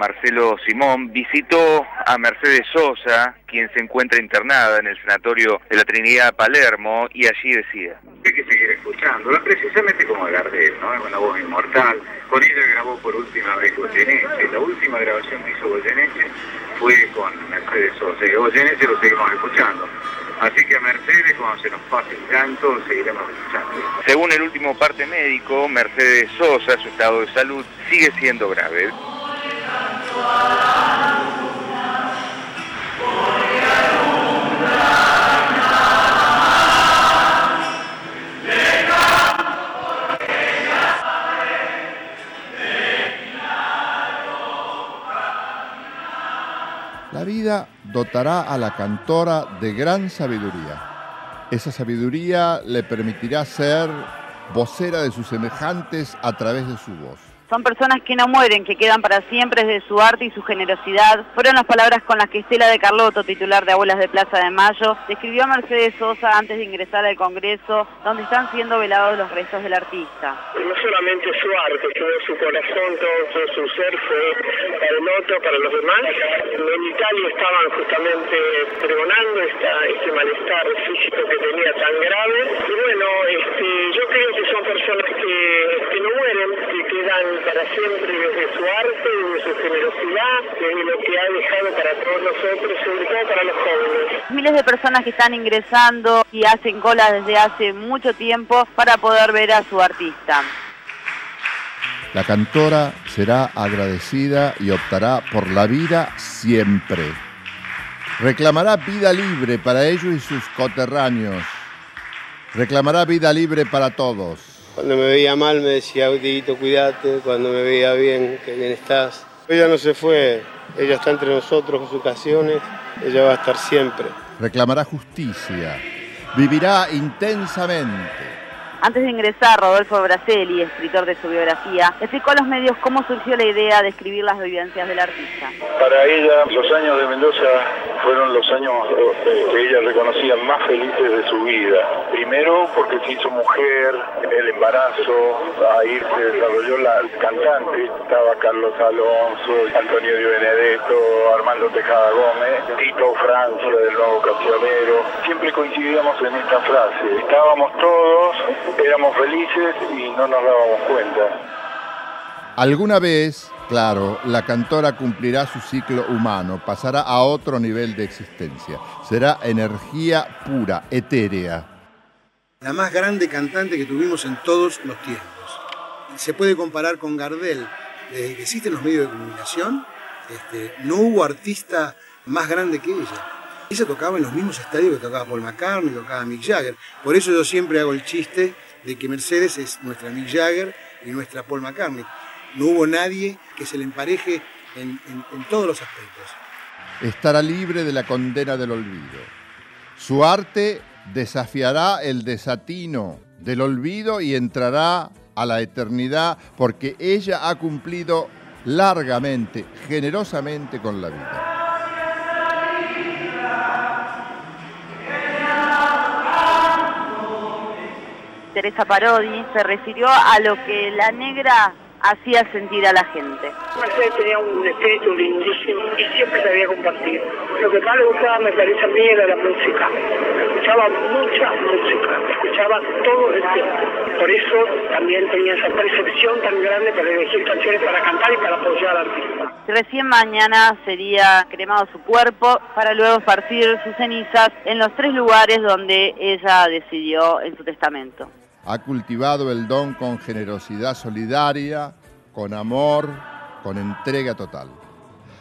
Marcelo Simón, visitó a Mercedes Sosa, quien se encuentra internada en el sanatorio de la Trinidad Palermo, y allí decía. Hay que seguir escuchándola, precisamente como Gardel, ¿no? Es una voz inmortal. Con ella grabó por última vez Goyeneche. La última grabación que hizo Goyeneche fue con Mercedes Sosa. Y Goyeneche lo seguimos escuchando. Así que a Mercedes, cuando se nos pase el llanto, seguiremos escuchando. Según el último parte médico, Mercedes Sosa, su estado de salud sigue siendo grave. La vida dotará a la cantora de gran sabiduría. Esa sabiduría le permitirá ser vocera de sus semejantes a través de su voz. Son personas que no mueren, que quedan para siempre desde su arte y su generosidad. Fueron las palabras con las que Estela de Carlotto, titular de Abuelas de Plaza de Mayo, describió a Mercedes Sosa antes de ingresar al Congreso, donde están siendo velados los restos del artista. No solamente su arte, todo su corazón, todo, su ser fue otro, para los demás. En Italia estaban justamente pregonando este malestar físico que tenía tan grave. Y bueno, este, yo creo que son personas que, para siempre desde su arte, desde su generosidad, desde lo que ha dejado para todos nosotros, sobre todo para los jóvenes. Miles de personas que están ingresando y hacen cola desde hace mucho tiempo para poder ver a su artista. La cantora será agradecida y optará por la vida siempre. Reclamará vida libre para ellos y sus coterráneos. Reclamará vida libre para todos. Cuando me veía mal me decía, Dieguito, cuídate. Cuando me veía bien, que bien estás. Ella no se fue, ella está entre nosotros en sus ocasiones, ella va a estar siempre. Reclamará justicia, vivirá intensamente antes de ingresar, Rodolfo Braselli, escritor de su biografía, explicó a los medios cómo surgió la idea de escribir las vivencias del artista. Para ella, los años de Mendoza fueron los años que ella reconocía más felices de su vida. Primero porque se hizo mujer, el embarazo, ahí se desarrolló la cantante, estaba Carlos Alonso, Antonio Di Benedetto, Armando Tejada Gómez, Tito Francia del Nuevo Cancionero. Siempre coincidíamos en esta frase, estábamos todos éramos felices y no nos dábamos cuenta. Alguna vez, claro, la cantora cumplirá su ciclo humano, pasará a otro nivel de existencia. Será energía pura, etérea. La más grande cantante que tuvimos en todos los tiempos. Se puede comparar con Gardel. Desde que existen los medios de comunicación, este, no hubo artista más grande que ella. Ella tocaba en los mismos estadios que tocaba Paul McCartney, tocaba Mick Jagger. Por eso yo siempre hago el chiste de que Mercedes es nuestra Mick Jagger y nuestra Paul McCartney. No hubo nadie que se le empareje en, todos los aspectos. Estará libre de la condena del olvido. Su arte desafiará el desatino del olvido y entrará a la eternidad porque ella ha cumplido largamente, generosamente con la vida. Teresa Parodi, se refirió a lo que la negra hacía sentir a la gente. Mercedes tenía un espíritu lindísimo y siempre sabía compartir. Lo que más le gustaba me parece a mí era la música. Escuchaba mucha música, escuchaba todo el tiempo. Por eso también tenía esa percepción tan grande para elegir canciones para cantar y para apoyar al artista. Recién mañana sería cremado su cuerpo para luego esparcir sus cenizas en los tres lugares donde ella decidió en su testamento ha cultivado el don con generosidad solidaria, con amor, con entrega total.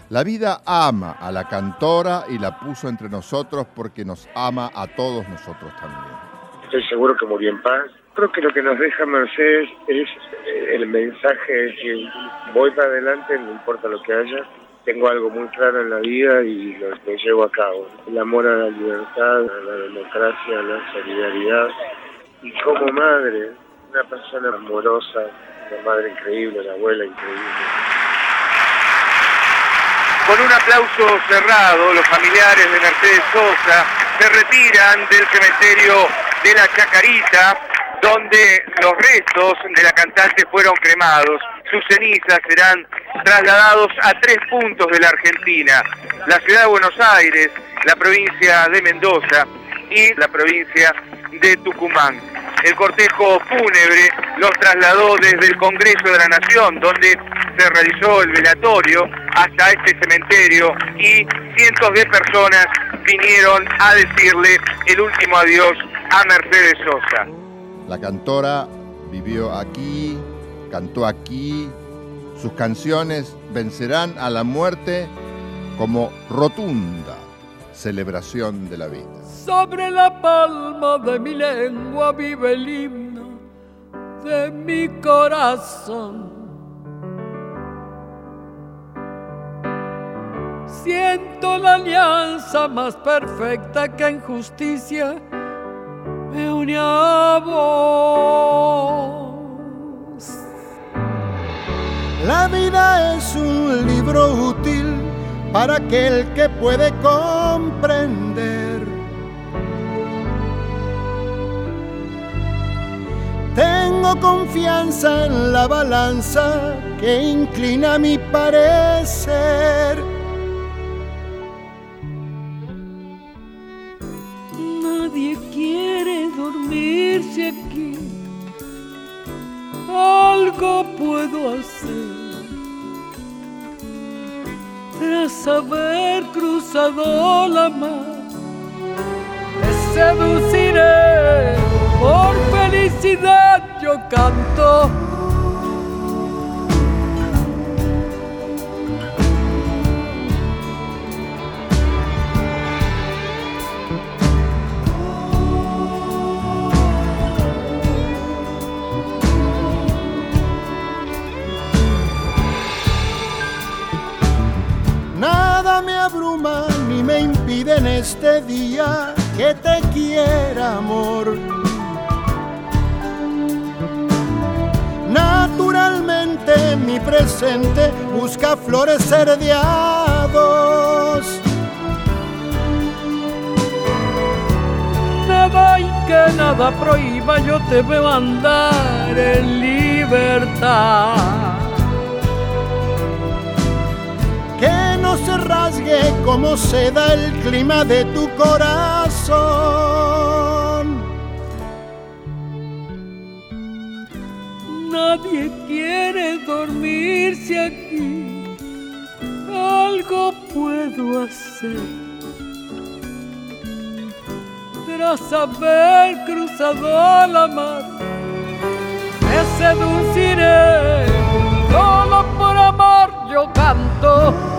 La vida ama a la cantora y la puso entre nosotros porque nos ama a todos nosotros también. Estoy seguro que murió en paz. Creo que lo que nos deja Mercedes es eh, el mensaje de que voy para adelante, no importa lo que haya. Tengo algo muy claro en la vida y lo, lo llevo a cabo. El amor a la libertad, a la democracia, a la solidaridad, y como madre, una persona amorosa, una madre increíble, una abuela increíble. Con un aplauso cerrado, los familiares de Mercedes Sosa se retiran del cementerio de la Chacarita, donde los restos de la cantante fueron cremados. sus cenizas serán trasladados a tres puntos de la Argentina, la ciudad de Buenos Aires, la provincia de Mendoza y la provincia de Tucumán. El cortejo fúnebre los trasladó desde el Congreso de la Nación, donde se realizó el velatorio, hasta este cementerio y cientos de personas vinieron a decirle el último adiós a Mercedes Sosa. La cantora vivió aquí, cantó aquí, sus canciones vencerán a la muerte como rotunda celebración de la vida. Sobre la palma de mi lengua vive el himno de mi corazón. Siento la alianza más perfecta que en justicia me une a vos. La vida es un libro para aquel que puede comprender. Tengo confianza en la balanza que inclina mi parecer. Nadie quiere dormirse aquí. Algo puedo hacer tras haber cruzado la mar. Te seduciré, por felicidad yo canto. En este día que te quiera, amor. Naturalmente mi presente busca florecer de a dos. Nada y que nada prohíba, yo te veo andar en libertad. Se rasgue como se da el clima de tu corazón. Nadie quiere dormirse aquí, algo puedo hacer. Tras haber cruzado la mar, me seduciré, solo por amor yo canto.